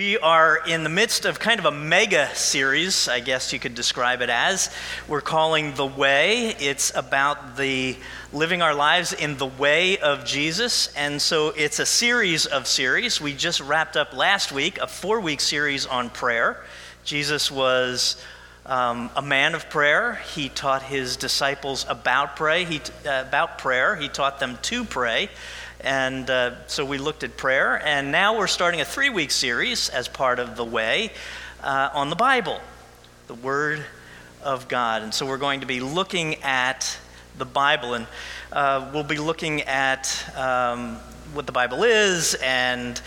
We are in the midst of kind of a mega series, I guess you could describe it as. We're calling The Way. It's about the living our lives in the way of Jesus. And so it's a series of series. We just wrapped up last week a four week series on prayer. Jesus was um, a man of prayer. He taught his disciples about pray. He, uh, about prayer. He taught them to pray. And uh, so we looked at prayer, and now we're starting a three week series as part of the way uh, on the Bible, the Word of God. And so we're going to be looking at the Bible, and uh, we'll be looking at um, what the Bible is and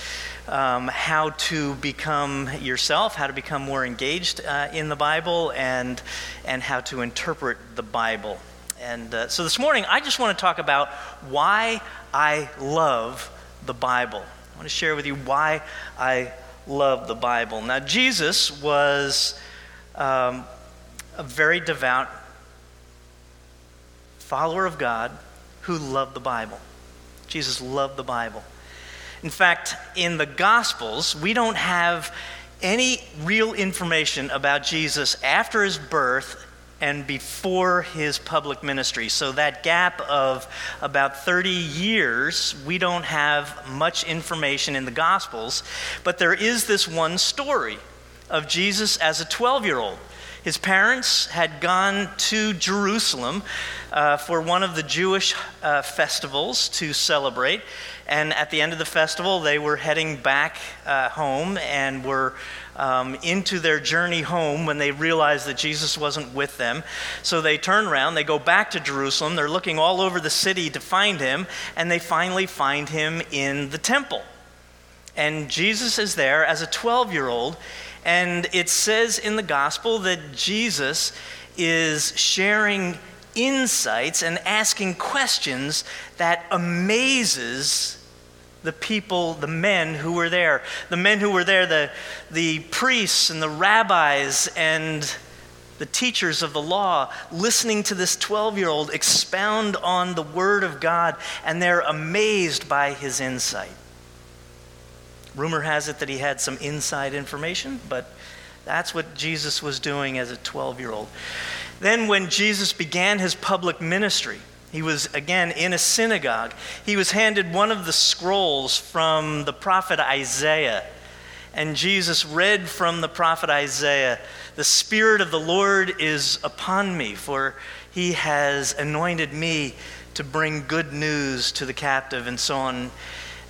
um, how to become yourself, how to become more engaged uh, in the Bible, and, and how to interpret the Bible. And uh, so this morning, I just want to talk about why I love the Bible. I want to share with you why I love the Bible. Now, Jesus was um, a very devout follower of God who loved the Bible. Jesus loved the Bible. In fact, in the Gospels, we don't have any real information about Jesus after his birth and before his public ministry. So, that gap of about 30 years, we don't have much information in the Gospels, but there is this one story of Jesus as a 12 year old. His parents had gone to Jerusalem uh, for one of the Jewish uh, festivals to celebrate. And at the end of the festival, they were heading back uh, home and were um, into their journey home when they realized that Jesus wasn't with them. So they turn around, they go back to Jerusalem, they're looking all over the city to find him, and they finally find him in the temple. And Jesus is there as a 12 year old, and it says in the gospel that Jesus is sharing insights and asking questions that amazes the people, the men who were there. The men who were there, the, the priests and the rabbis and the teachers of the law, listening to this 12 year old expound on the Word of God, and they're amazed by his insight. Rumor has it that he had some inside information, but that's what Jesus was doing as a 12 year old. Then, when Jesus began his public ministry, he was, again, in a synagogue. He was handed one of the scrolls from the prophet Isaiah. And Jesus read from the prophet Isaiah The Spirit of the Lord is upon me, for he has anointed me to bring good news to the captive, and so on,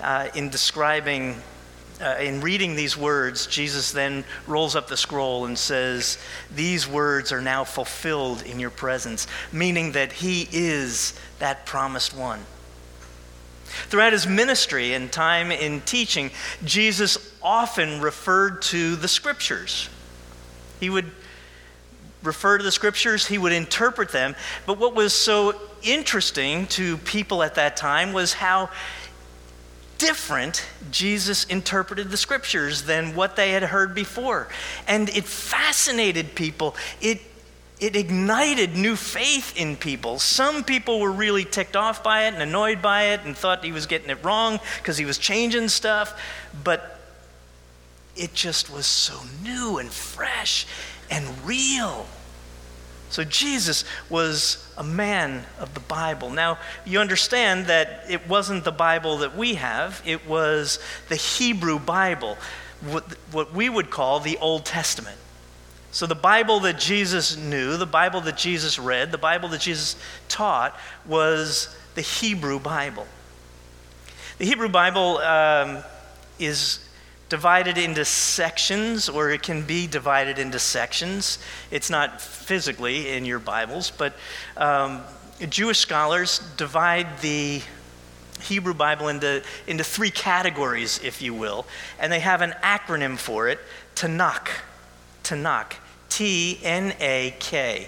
uh, in describing uh, in reading these words, Jesus then rolls up the scroll and says, These words are now fulfilled in your presence, meaning that he is that promised one. Throughout his ministry and time in teaching, Jesus often referred to the scriptures. He would refer to the scriptures, he would interpret them. But what was so interesting to people at that time was how different Jesus interpreted the scriptures than what they had heard before. And it fascinated people. It it ignited new faith in people. Some people were really ticked off by it and annoyed by it and thought he was getting it wrong because he was changing stuff, but it just was so new and fresh and real. So Jesus was a man of the Bible. Now, you understand that it wasn't the Bible that we have, it was the Hebrew Bible, what, we would call the Old Testament. So, the Bible that Jesus knew, the Bible that Jesus read, the Bible that Jesus taught was the Hebrew Bible. The Hebrew Bible um, is divided into sections, or it can be divided into sections. It's not physically in your Bibles, but um, Jewish scholars divide the Hebrew Bible into, into three categories, if you will, and they have an acronym for it Tanakh. Tanakh. T N A K.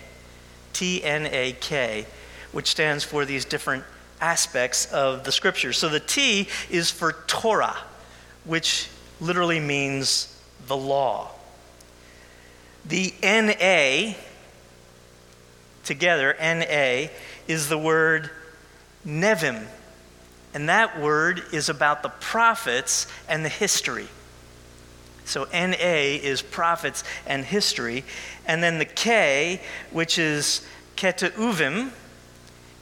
T N A K, which stands for these different aspects of the scriptures. So the T is for Torah, which literally means the law. The NA, together, NA, is the word Nevim. And that word is about the prophets and the history. So NA is prophets and history. And then the K, which is ketuvim,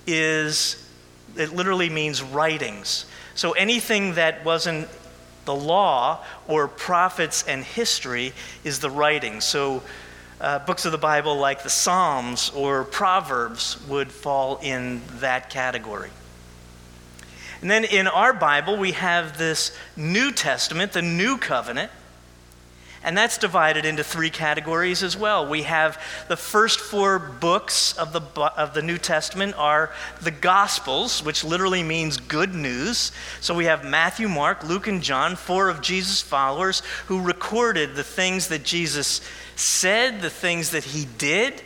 is, it literally means writings. So anything that wasn't the law or prophets and history is the writing. So uh, books of the Bible like the Psalms or Proverbs would fall in that category. And then in our Bible, we have this New Testament, the New Covenant. And that's divided into three categories as well. We have the first four books of the, of the New Testament are the Gospels, which literally means good news. So we have Matthew, Mark, Luke, and John, four of Jesus' followers who recorded the things that Jesus said, the things that he did,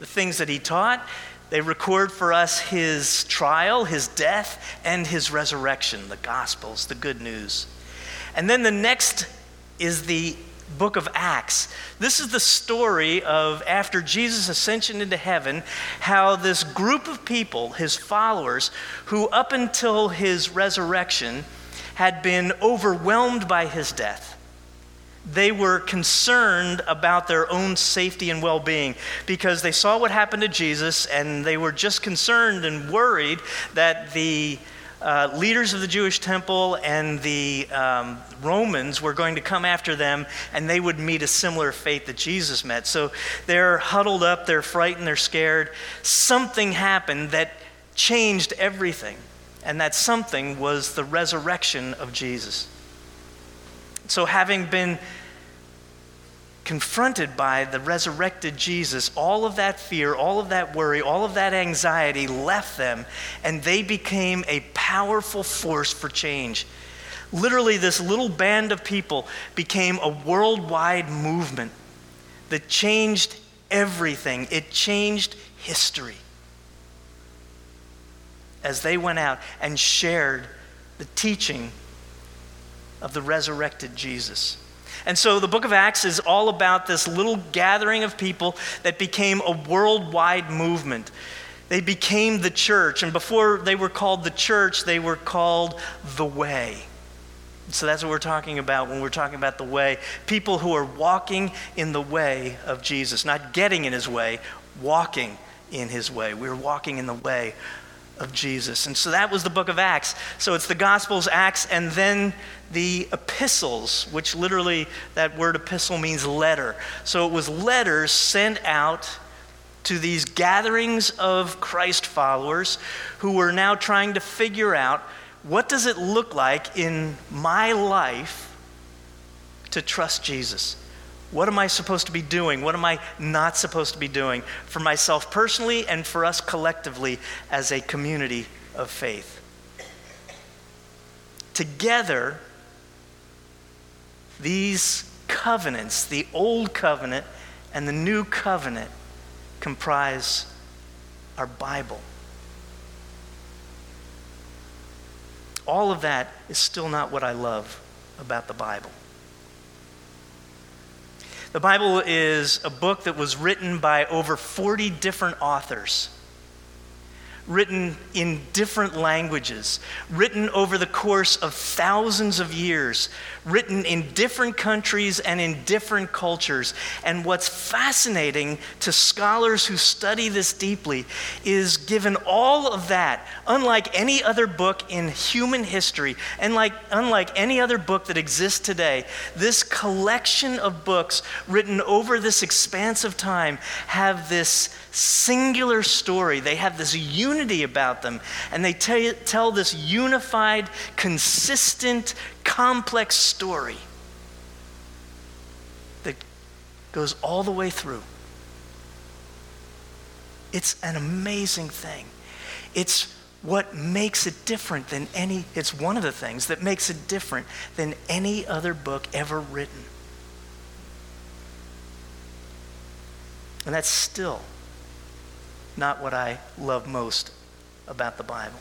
the things that he taught. They record for us his trial, his death, and his resurrection, the Gospels, the good news. And then the next is the book of Acts. This is the story of after Jesus' ascension into heaven, how this group of people, his followers, who up until his resurrection had been overwhelmed by his death they were concerned about their own safety and well being because they saw what happened to Jesus and they were just concerned and worried that the uh, leaders of the Jewish temple and the um, Romans were going to come after them and they would meet a similar fate that Jesus met. So they're huddled up, they're frightened, they're scared. Something happened that changed everything, and that something was the resurrection of Jesus. So, having been confronted by the resurrected Jesus, all of that fear, all of that worry, all of that anxiety left them, and they became a powerful force for change. Literally, this little band of people became a worldwide movement that changed everything, it changed history. As they went out and shared the teaching of the resurrected Jesus. And so the book of Acts is all about this little gathering of people that became a worldwide movement. They became the church, and before they were called the church, they were called the way. So that's what we're talking about when we're talking about the way. People who are walking in the way of Jesus, not getting in his way, walking in his way. We're walking in the way of Jesus. And so that was the book of Acts. So it's the Gospels, Acts, and then the epistles, which literally that word epistle means letter. So it was letters sent out to these gatherings of Christ followers who were now trying to figure out what does it look like in my life to trust Jesus? What am I supposed to be doing? What am I not supposed to be doing for myself personally and for us collectively as a community of faith? Together, these covenants, the old covenant and the new covenant, comprise our Bible. All of that is still not what I love about the Bible. The Bible is a book that was written by over 40 different authors written in different languages, written over the course of thousands of years, written in different countries and in different cultures. And what's fascinating to scholars who study this deeply is given all of that, unlike any other book in human history, and like, unlike any other book that exists today, this collection of books written over this expanse of time have this singular story. They have this unity about them, and they tell, tell this unified, consistent, complex story that goes all the way through. It's an amazing thing. It's what makes it different than any, it's one of the things that makes it different than any other book ever written. And that's still not what I love most about the Bible.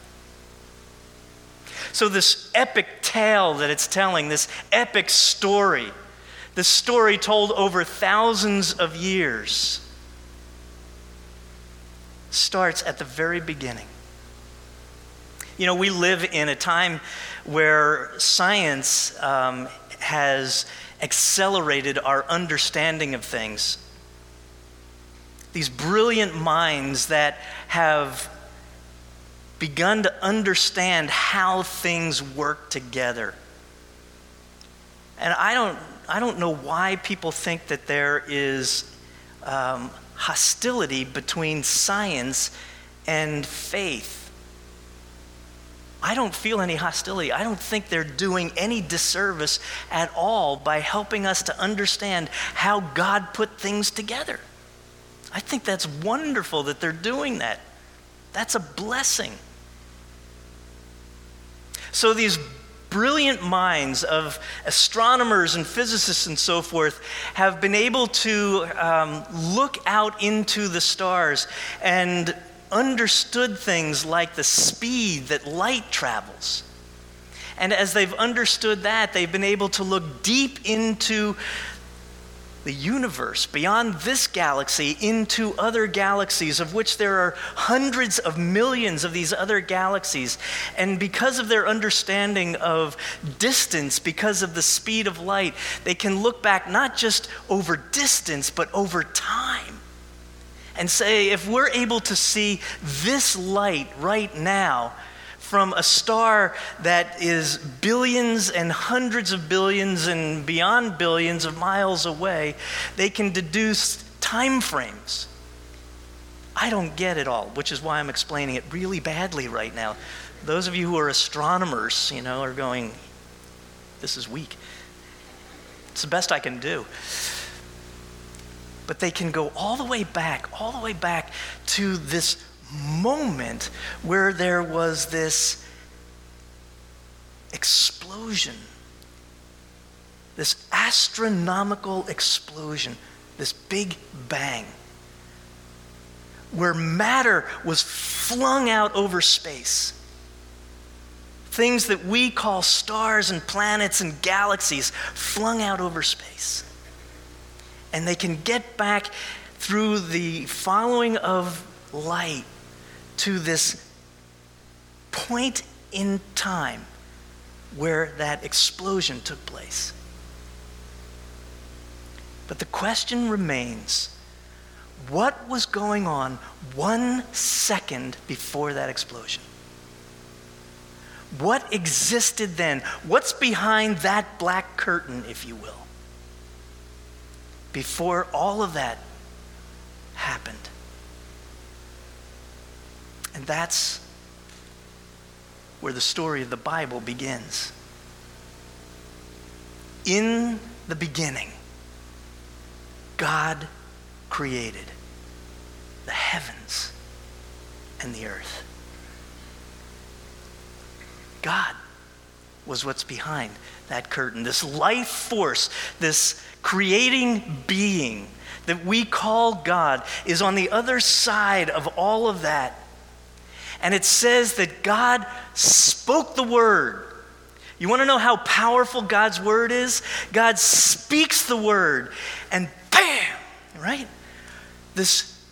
So, this epic tale that it's telling, this epic story, this story told over thousands of years, starts at the very beginning. You know, we live in a time where science um, has accelerated our understanding of things. These brilliant minds that have begun to understand how things work together. And I don't, I don't know why people think that there is um, hostility between science and faith. I don't feel any hostility. I don't think they're doing any disservice at all by helping us to understand how God put things together. I think that's wonderful that they're doing that. That's a blessing. So, these brilliant minds of astronomers and physicists and so forth have been able to um, look out into the stars and understood things like the speed that light travels. And as they've understood that, they've been able to look deep into the universe, beyond this galaxy, into other galaxies, of which there are hundreds of millions of these other galaxies. And because of their understanding of distance, because of the speed of light, they can look back not just over distance, but over time and say, if we're able to see this light right now from a star that is billions and hundreds of billions and beyond billions of miles away, they can deduce time frames. I don't get it all, which is why I'm explaining it really badly right now. Those of you who are astronomers, you know, are going, this is weak. It's the best I can do but they can go all the way back, all the way back to this moment where there was this explosion, this astronomical explosion, this big bang, where matter was flung out over space. Things that we call stars and planets and galaxies flung out over space and they can get back through the following of light to this point in time where that explosion took place. But the question remains what was going on one second before that explosion? What existed then? What's behind that black curtain, if you will? before all of that happened. And that's where the story of the Bible begins. In the beginning, God created the heavens and the earth. God was what's behind that curtain. This life force, this creating being that we call God is on the other side of all of that. And it says that God spoke the word. You want to know how powerful God's word is? God speaks the word, and bam, right? This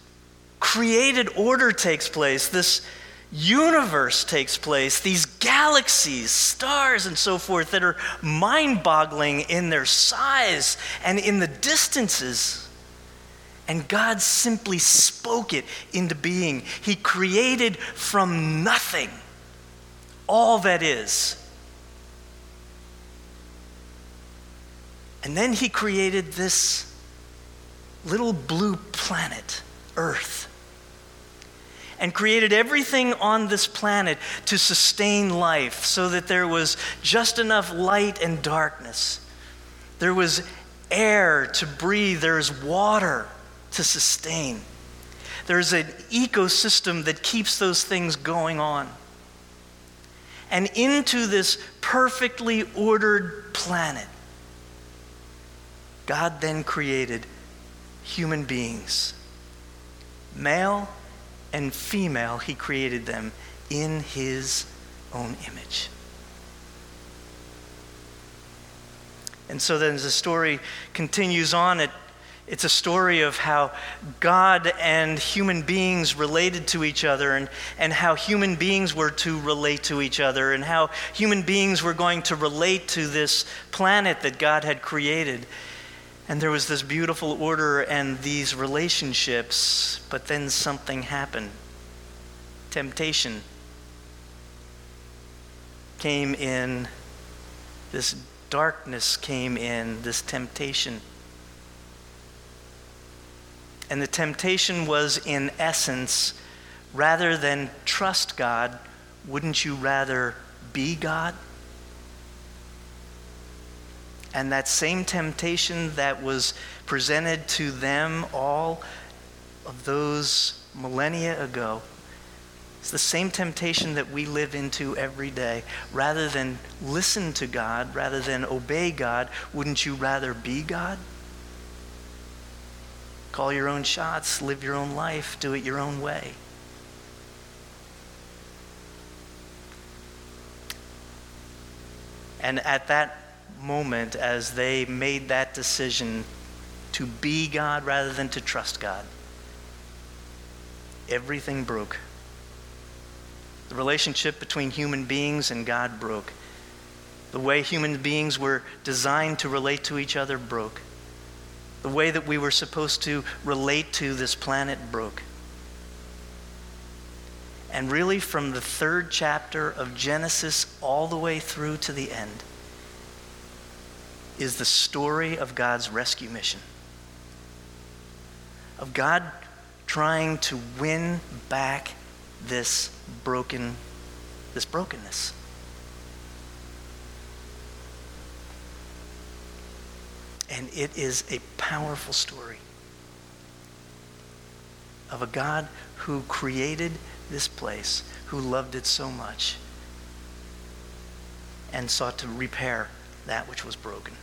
created order takes place. This universe takes place, these galaxies, stars, and so forth that are mind boggling in their size and in the distances. And God simply spoke it into being. He created from nothing all that is. And then He created this little blue planet, Earth and created everything on this planet to sustain life so that there was just enough light and darkness. There was air to breathe, there's water to sustain. There's an ecosystem that keeps those things going on. And into this perfectly ordered planet, God then created human beings, male and female, he created them in his own image. And so then, as the story continues on, it, It's a story of how God and human beings related to each other and, and how human beings were to relate to each other and how human beings were going to relate to this planet that God had created. And there was this beautiful order and these relationships, but then something happened. Temptation came in, this darkness came in, this temptation and the temptation was, in essence, rather than trust God, wouldn't you rather be God? And that same temptation that was presented to them all of those millennia ago is the same temptation that we live into every day. Rather than listen to God, rather than obey God, wouldn't you rather be God? Call your own shots, live your own life, do it your own way. And at that moment, as they made that decision to be God rather than to trust God, everything broke. The relationship between human beings and God broke. The way human beings were designed to relate to each other broke. The way that we were supposed to relate to this planet broke. And really, from the third chapter of Genesis all the way through to the end, is the story of God's rescue mission. Of God trying to win back this broken this brokenness. And it is a powerful story of a God who created this place, who loved it so much, and sought to repair that which was broken.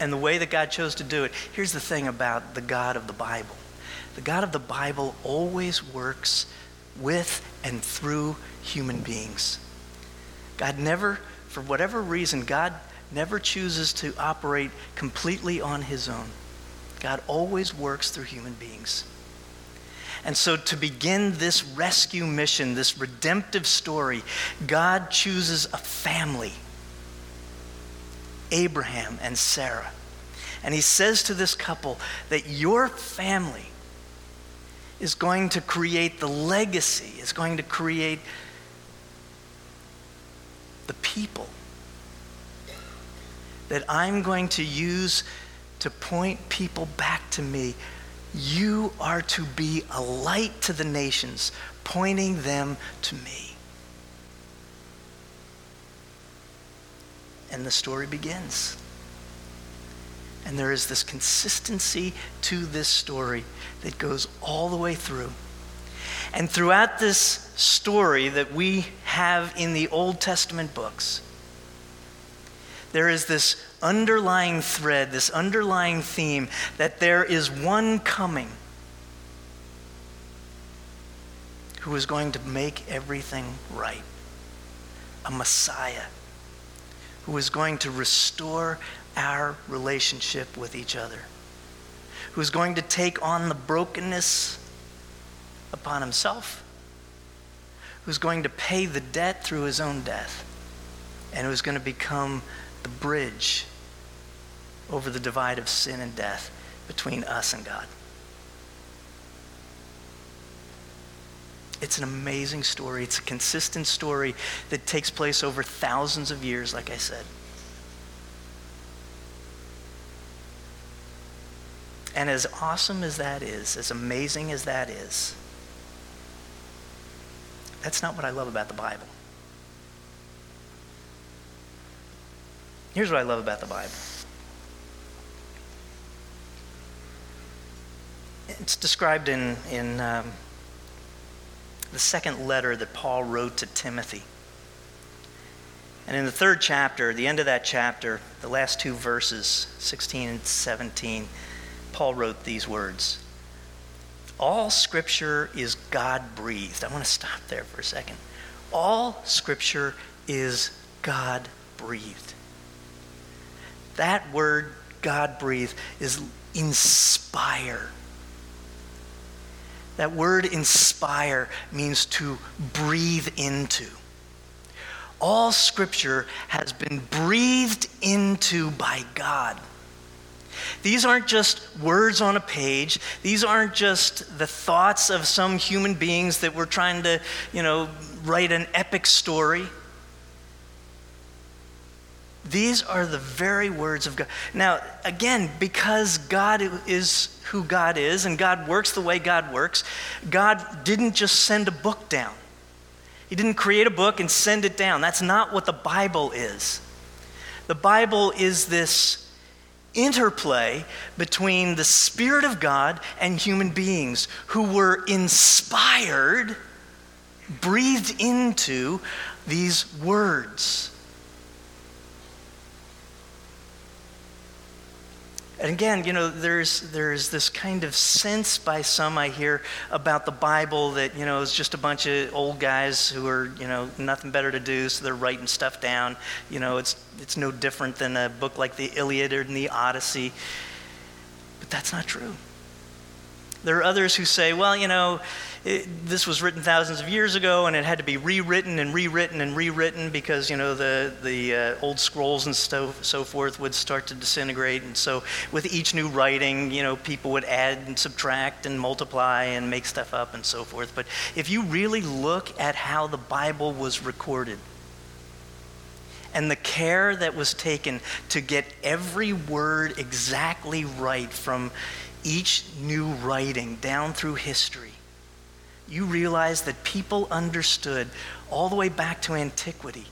And the way that God chose to do it, here's the thing about the God of the Bible the God of the Bible always works with and through human beings. God never, for whatever reason, God never chooses to operate completely on his own. God always works through human beings. And so, to begin this rescue mission, this redemptive story, God chooses a family Abraham and Sarah. And he says to this couple that your family is going to create the legacy, is going to create the people that I'm going to use to point people back to me. You are to be a light to the nations, pointing them to me. And the story begins. And there is this consistency to this story that goes all the way through. And throughout this story that we have in the Old Testament books, there is this underlying thread, this underlying theme that there is one coming who is going to make everything right. A Messiah who is going to restore our relationship with each other, who is going to take on the brokenness upon himself, who's going to pay the debt through his own death, and who's going to become the bridge over the divide of sin and death between us and God. It's an amazing story. It's a consistent story that takes place over thousands of years, like I said. And as awesome as that is, as amazing as that is, that's not what I love about the Bible. Here's what I love about the Bible it's described in, in um, the second letter that Paul wrote to Timothy. And in the third chapter, the end of that chapter, the last two verses, 16 and 17, Paul wrote these words All scripture is God breathed. I want to stop there for a second. All scripture is God breathed. That word God breathe is inspire. That word inspire means to breathe into. All scripture has been breathed into by God. These aren't just words on a page. These aren't just the thoughts of some human beings that we're trying to, you know, write an epic story. These are the very words of God. Now, again, because God is who God is and God works the way God works, God didn't just send a book down. He didn't create a book and send it down. That's not what the Bible is. The Bible is this interplay between the Spirit of God and human beings who were inspired, breathed into these words. And again, you know, there's, there's this kind of sense by some I hear about the Bible that, you know, it's just a bunch of old guys who are, you know, nothing better to do, so they're writing stuff down. You know, it's, it's no different than a book like the Iliad or the Odyssey. But that's not true. There are others who say, well, you know, it, this was written thousands of years ago and it had to be rewritten and rewritten and rewritten because you know the, the uh, old scrolls and so, so forth would start to disintegrate. And so with each new writing you know people would add and subtract and multiply and make stuff up and so forth. But if you really look at how the bible was recorded and the care that was taken to get every word exactly right from each new writing down through history you realize that people understood all the way back to antiquity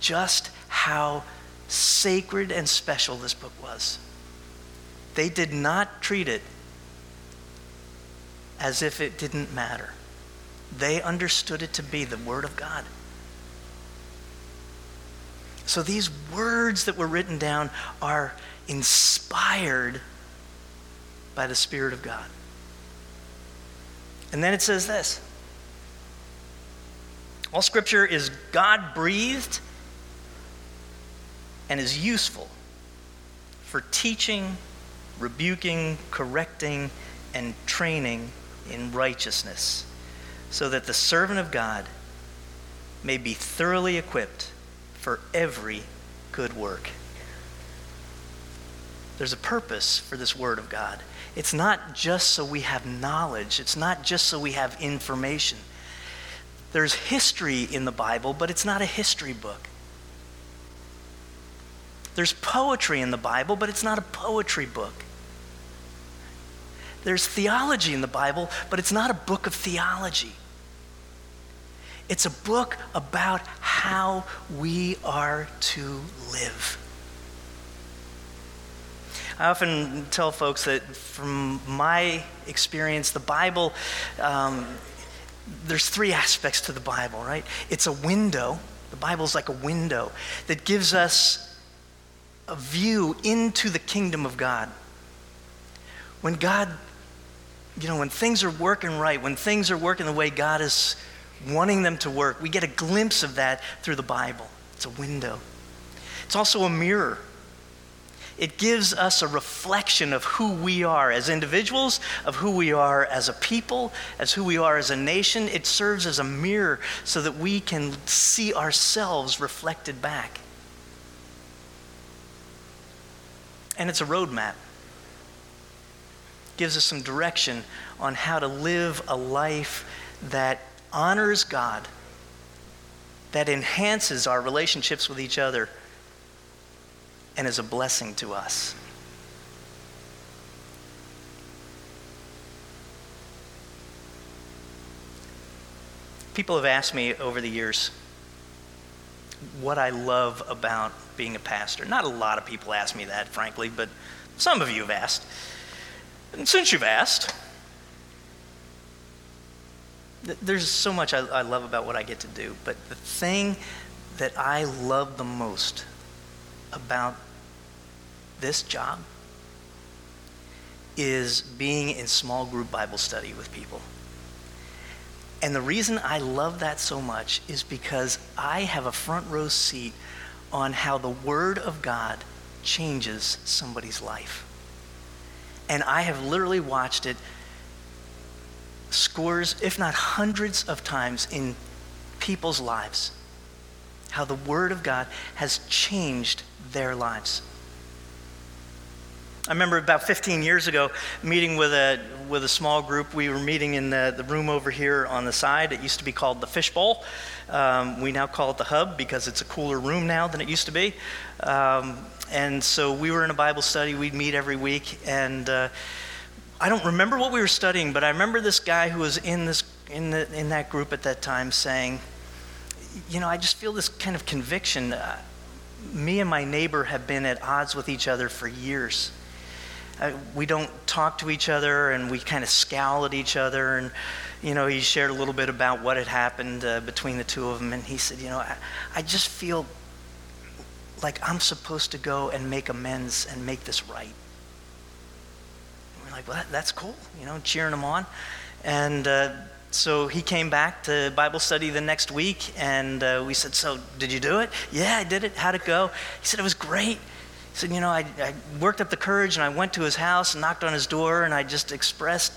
just how sacred and special this book was. They did not treat it as if it didn't matter. They understood it to be the Word of God. So these words that were written down are inspired by the Spirit of God. And then it says this All scripture is God breathed and is useful for teaching, rebuking, correcting, and training in righteousness, so that the servant of God may be thoroughly equipped for every good work. There's a purpose for this word of God. It's not just so we have knowledge, it's not just so we have information. There's history in the Bible, but it's not a history book. There's poetry in the Bible, but it's not a poetry book. There's theology in the Bible, but it's not a book of theology. It's a book about how we are to live. I often tell folks that from my experience, the Bible, um, there's three aspects to the Bible, right? It's a window. The Bible's like a window that gives us a view into the kingdom of God. When God, you know, when things are working right, when things are working the way God is wanting them to work, we get a glimpse of that through the Bible. It's a window. It's also a mirror it gives us a reflection of who we are as individuals, of who we are as a people, as who we are as a nation. It serves as a mirror so that we can see ourselves reflected back. And it's a roadmap. Gives us some direction on how to live a life that honors God, that enhances our relationships with each other and is a blessing to us. People have asked me over the years what I love about being a pastor. Not a lot of people ask me that, frankly, but some of you have asked. And since you've asked, there's so much I, I, love about what I get to do, but the thing that I love the most about this job is being in small group Bible study with people. And the reason I love that so much is because I have a front row seat on how the Word of God changes somebody's life. And I have literally watched it scores, if not hundreds of times in people's lives. How the Word of God has changed their lives. I remember about 15 years ago meeting with a, with a small group. We were meeting in the, the room over here on the side. It used to be called the Fishbowl. Um, we now call it the Hub because it's a cooler room now than it used to be. Um, and so we were in a Bible study. We'd meet every week. And uh, I don't remember what we were studying, but I remember this guy who was in, this, in, the, in that group at that time saying, You know, I just feel this kind of conviction. Uh, me and my neighbor have been at odds with each other for years uh, we don't talk to each other and we kind of scowl at each other. And, you know, he shared a little bit about what had happened uh, between the two of them. And he said, you know, I, I just feel like I'm supposed to go and make amends and make this right. And we're like, well, that, that's cool, you know, cheering him on. And uh, so he came back to Bible study the next week, and uh, we said, So, did you do it? Yeah, I did it. How'd it go? He said, It was great. Said, You know, I, I worked up the courage and I went to his house and knocked on his door and I just expressed,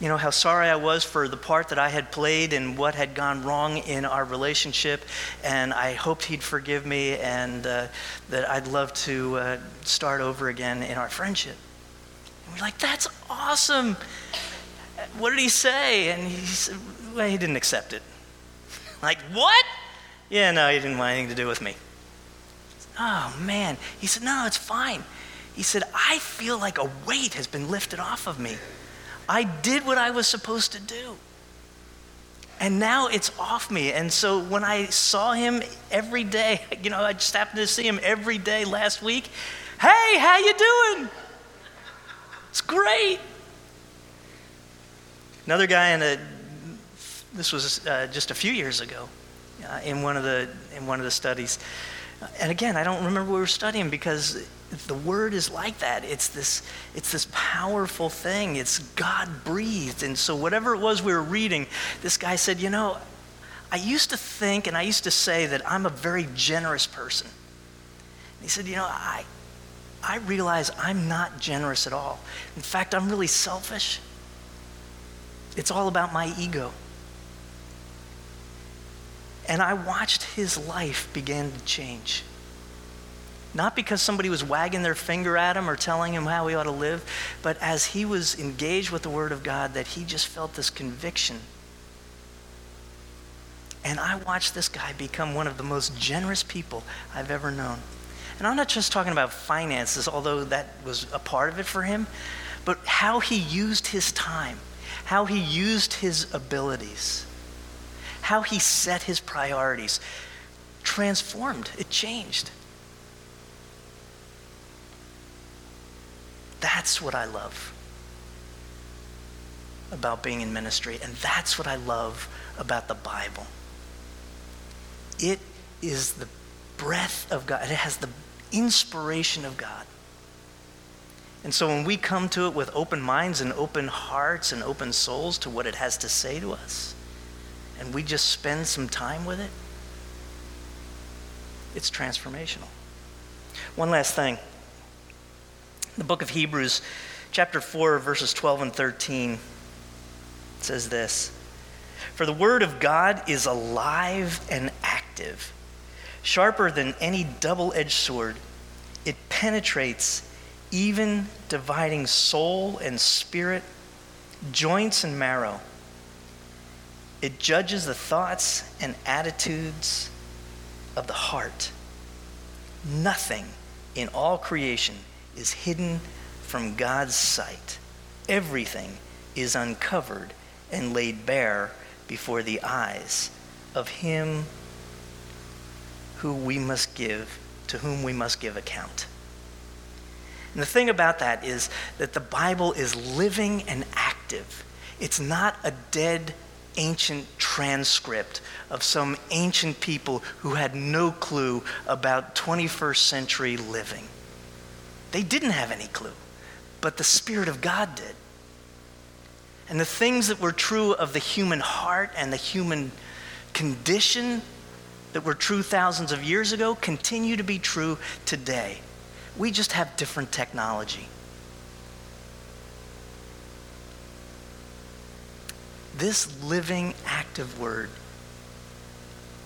you know, how sorry I was for the part that I had played and what had gone wrong in our relationship. And I hoped he'd forgive me and uh, that I'd love to uh, start over again in our friendship. And we're like, That's awesome. What did he say? And he said, Well, he didn't accept it. Like, what? Yeah, no, he didn't want anything to do with me. Oh, man. He said, No, it's fine. He said, I feel like a weight has been lifted off of me. I did what I was supposed to do. And now it's off me. And so when I saw him every day, you know, I just happened to see him every day last week. Hey, how you doing? It's great. Another guy in a, this was uh, just a few years ago, uh, in one of the in one of the studies. And again, I don't remember what we were studying because the word is like that. It's this, it's this powerful thing. It's God breathed. And so, whatever it was we were reading, this guy said, You know, I used to think and I used to say that I'm a very generous person. he said, You know, I, I realize I'm not generous at all. In fact, I'm really selfish. It's all about my ego. And I watched his life begin to change. Not because somebody was wagging their finger at him or telling him how he ought to live, but as he was engaged with the Word of God, that he just felt this conviction. And I watched this guy become one of the most generous people I've ever known. And I'm not just talking about finances, although that was a part of it for him, but how he used his time, how he used his abilities how he set his priorities transformed, it changed. That's what I love about being in ministry, and that's what I love about the Bible. It is the breath of God, it has the inspiration of God. And so when we come to it with open minds and open hearts and open souls to what it has to say to us, and we just spend some time with it, it's transformational. One last thing. The book of Hebrews, chapter 4, verses 12 and 13, says this For the word of God is alive and active, sharper than any double edged sword. It penetrates, even dividing soul and spirit, joints and marrow it judges the thoughts and attitudes of the heart. Nothing in all creation is hidden from God's sight. Everything is uncovered and laid bare before the eyes of him who we must give to whom we must give account. And the thing about that is that the Bible is living and active. It's not a dead ancient transcript of some ancient people who had no clue about 21st century living. They didn't have any clue, but the Spirit of God did. And the things that were true of the human heart and the human condition that were true thousands of years ago continue to be true today. We just have different technology. This living, active word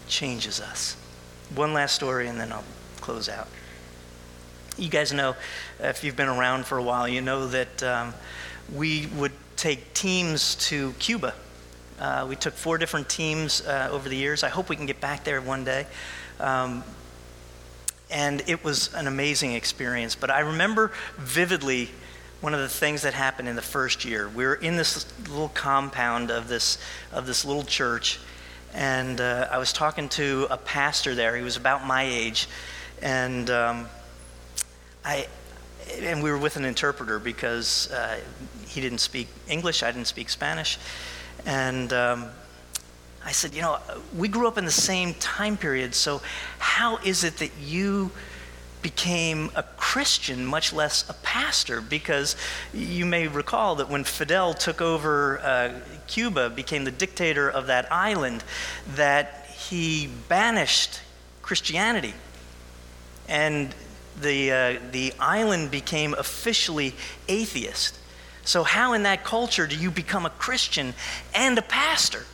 changes us. One last story, and then I'll close out. You guys know, if you've been around for a while, you know that um, we would take teams to Cuba. Uh, we took four different teams uh, over the years. I hope we can get back there one day. Um, and it was an amazing experience. But I remember vividly one of the things that happened in the first year. We were in this little compound of this, of this little church, and uh, I was talking to a pastor there. He was about my age, and um, I, and we were with an interpreter because uh, he didn't speak English, I didn't speak Spanish, and um, I said, you know, we grew up in the same time period, so how is it that you became a Christian, much less a pastor, because you may recall that when Fidel took over uh, Cuba, became the dictator of that island, that he banished Christianity. And the, uh, the island became officially atheist. So, how in that culture do you become a Christian and a pastor?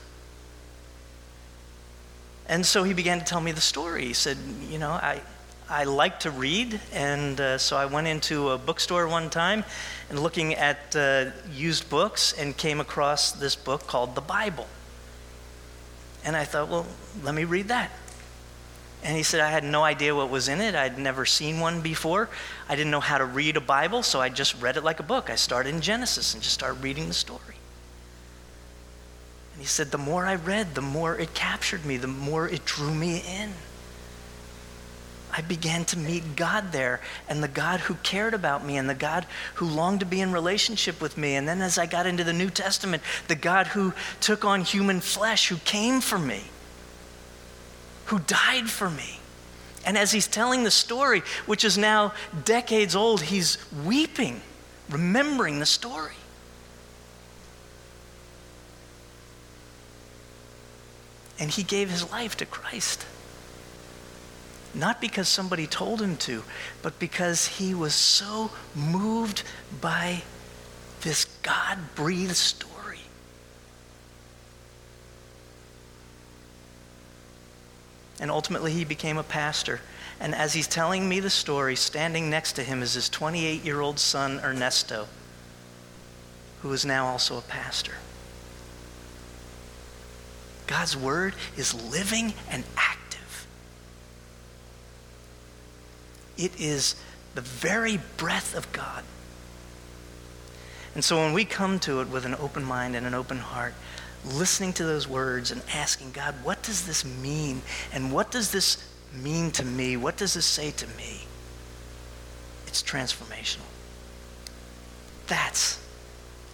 And so he began to tell me the story. He said, You know, I, I like to read, and uh, so I went into a bookstore one time and looking at uh, used books and came across this book called the Bible. And I thought, well, let me read that. And he said, I had no idea what was in it. I'd never seen one before. I didn't know how to read a Bible, so I just read it like a book. I started in Genesis and just started reading the story. And he said, the more I read, the more it captured me, the more it drew me in. I began to meet God there and the God who cared about me and the God who longed to be in relationship with me. And then as I got into the New Testament, the God who took on human flesh, who came for me, who died for me. And as he's telling the story, which is now decades old, he's weeping, remembering the story. And he gave his life to Christ. Not because somebody told him to, but because he was so moved by this God breathed story. And ultimately, he became a pastor. And as he's telling me the story, standing next to him is his 28 year old son, Ernesto, who is now also a pastor. God's word is living and active. It is the very breath of God. And so when we come to it with an open mind and an open heart, listening to those words and asking God, what does this mean? And what does this mean to me? What does this say to me? It's transformational. That's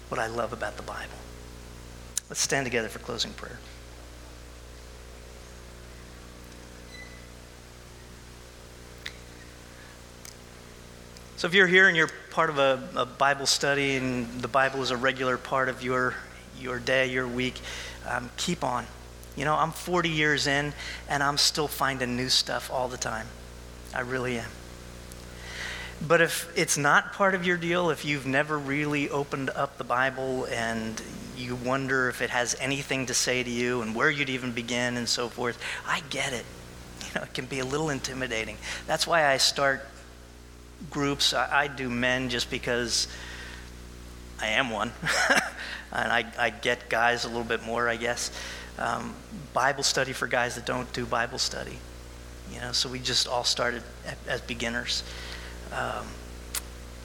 what I love about the Bible. Let's stand together for closing prayer. So, if you're here and you're part of a, a, Bible study and the Bible is a regular part of your, your day, your week, um, keep on. You know, I'm 40 years in and I'm still finding new stuff all the time. I really am. But if it's not part of your deal, if you've never really opened up the Bible and you wonder if it has anything to say to you and where you'd even begin and so forth, I get it. You know, it can be a little intimidating. That's why I start groups. I, I do men just because I am one. and I, I, get guys a little bit more, I guess. Um, Bible study for guys that don't do Bible study. You know, so we just all started as beginners. Um,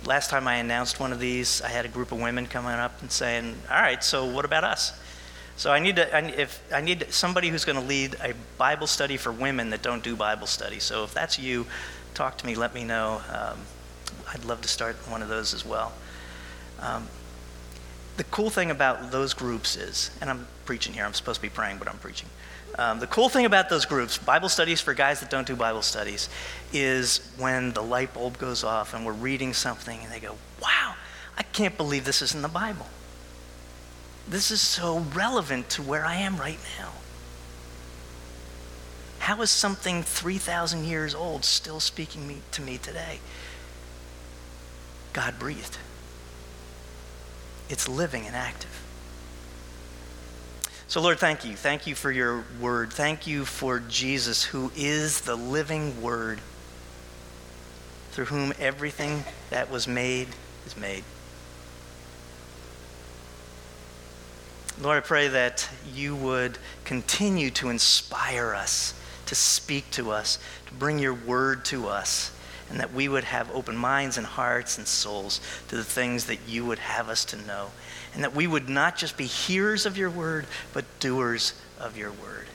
last time I announced one of these, I had a group of women coming up and saying, "All right, so what about us?" So I need to, I, if I need somebody who's going to lead a Bible study for women that don't do Bible study. So if that's you, talk to me, let me know. Um, I'd love to start one of those as well. Um, the cool thing about those groups is, and I'm preaching here, I'm supposed to be praying, but I'm preaching. Um, the cool thing about those groups, Bible studies for guys that don't do Bible studies, is when the light bulb goes off and we're reading something and they go, wow, I can't believe this is in the Bible. This is so relevant to where I am right now. How is something 3,000 years old still speaking me, to me today? God breathed. It's living and active. So, Lord, thank you. Thank you for your word. Thank you for Jesus, who is the living word, through whom everything that was made is made. Lord, I pray that you would continue to inspire us, to speak to us, to bring your word to us, and that we would have open minds and hearts and souls to the things that you would have us to know. And that we would not just be hearers of your word, but doers of your word.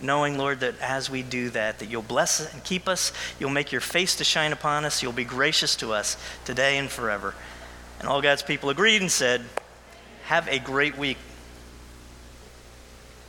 Knowing, Lord, that as we do that, that you'll bless and keep us, you'll make your face to shine upon us, you'll be gracious to us today and forever. And all God's people agreed and said, have a great week.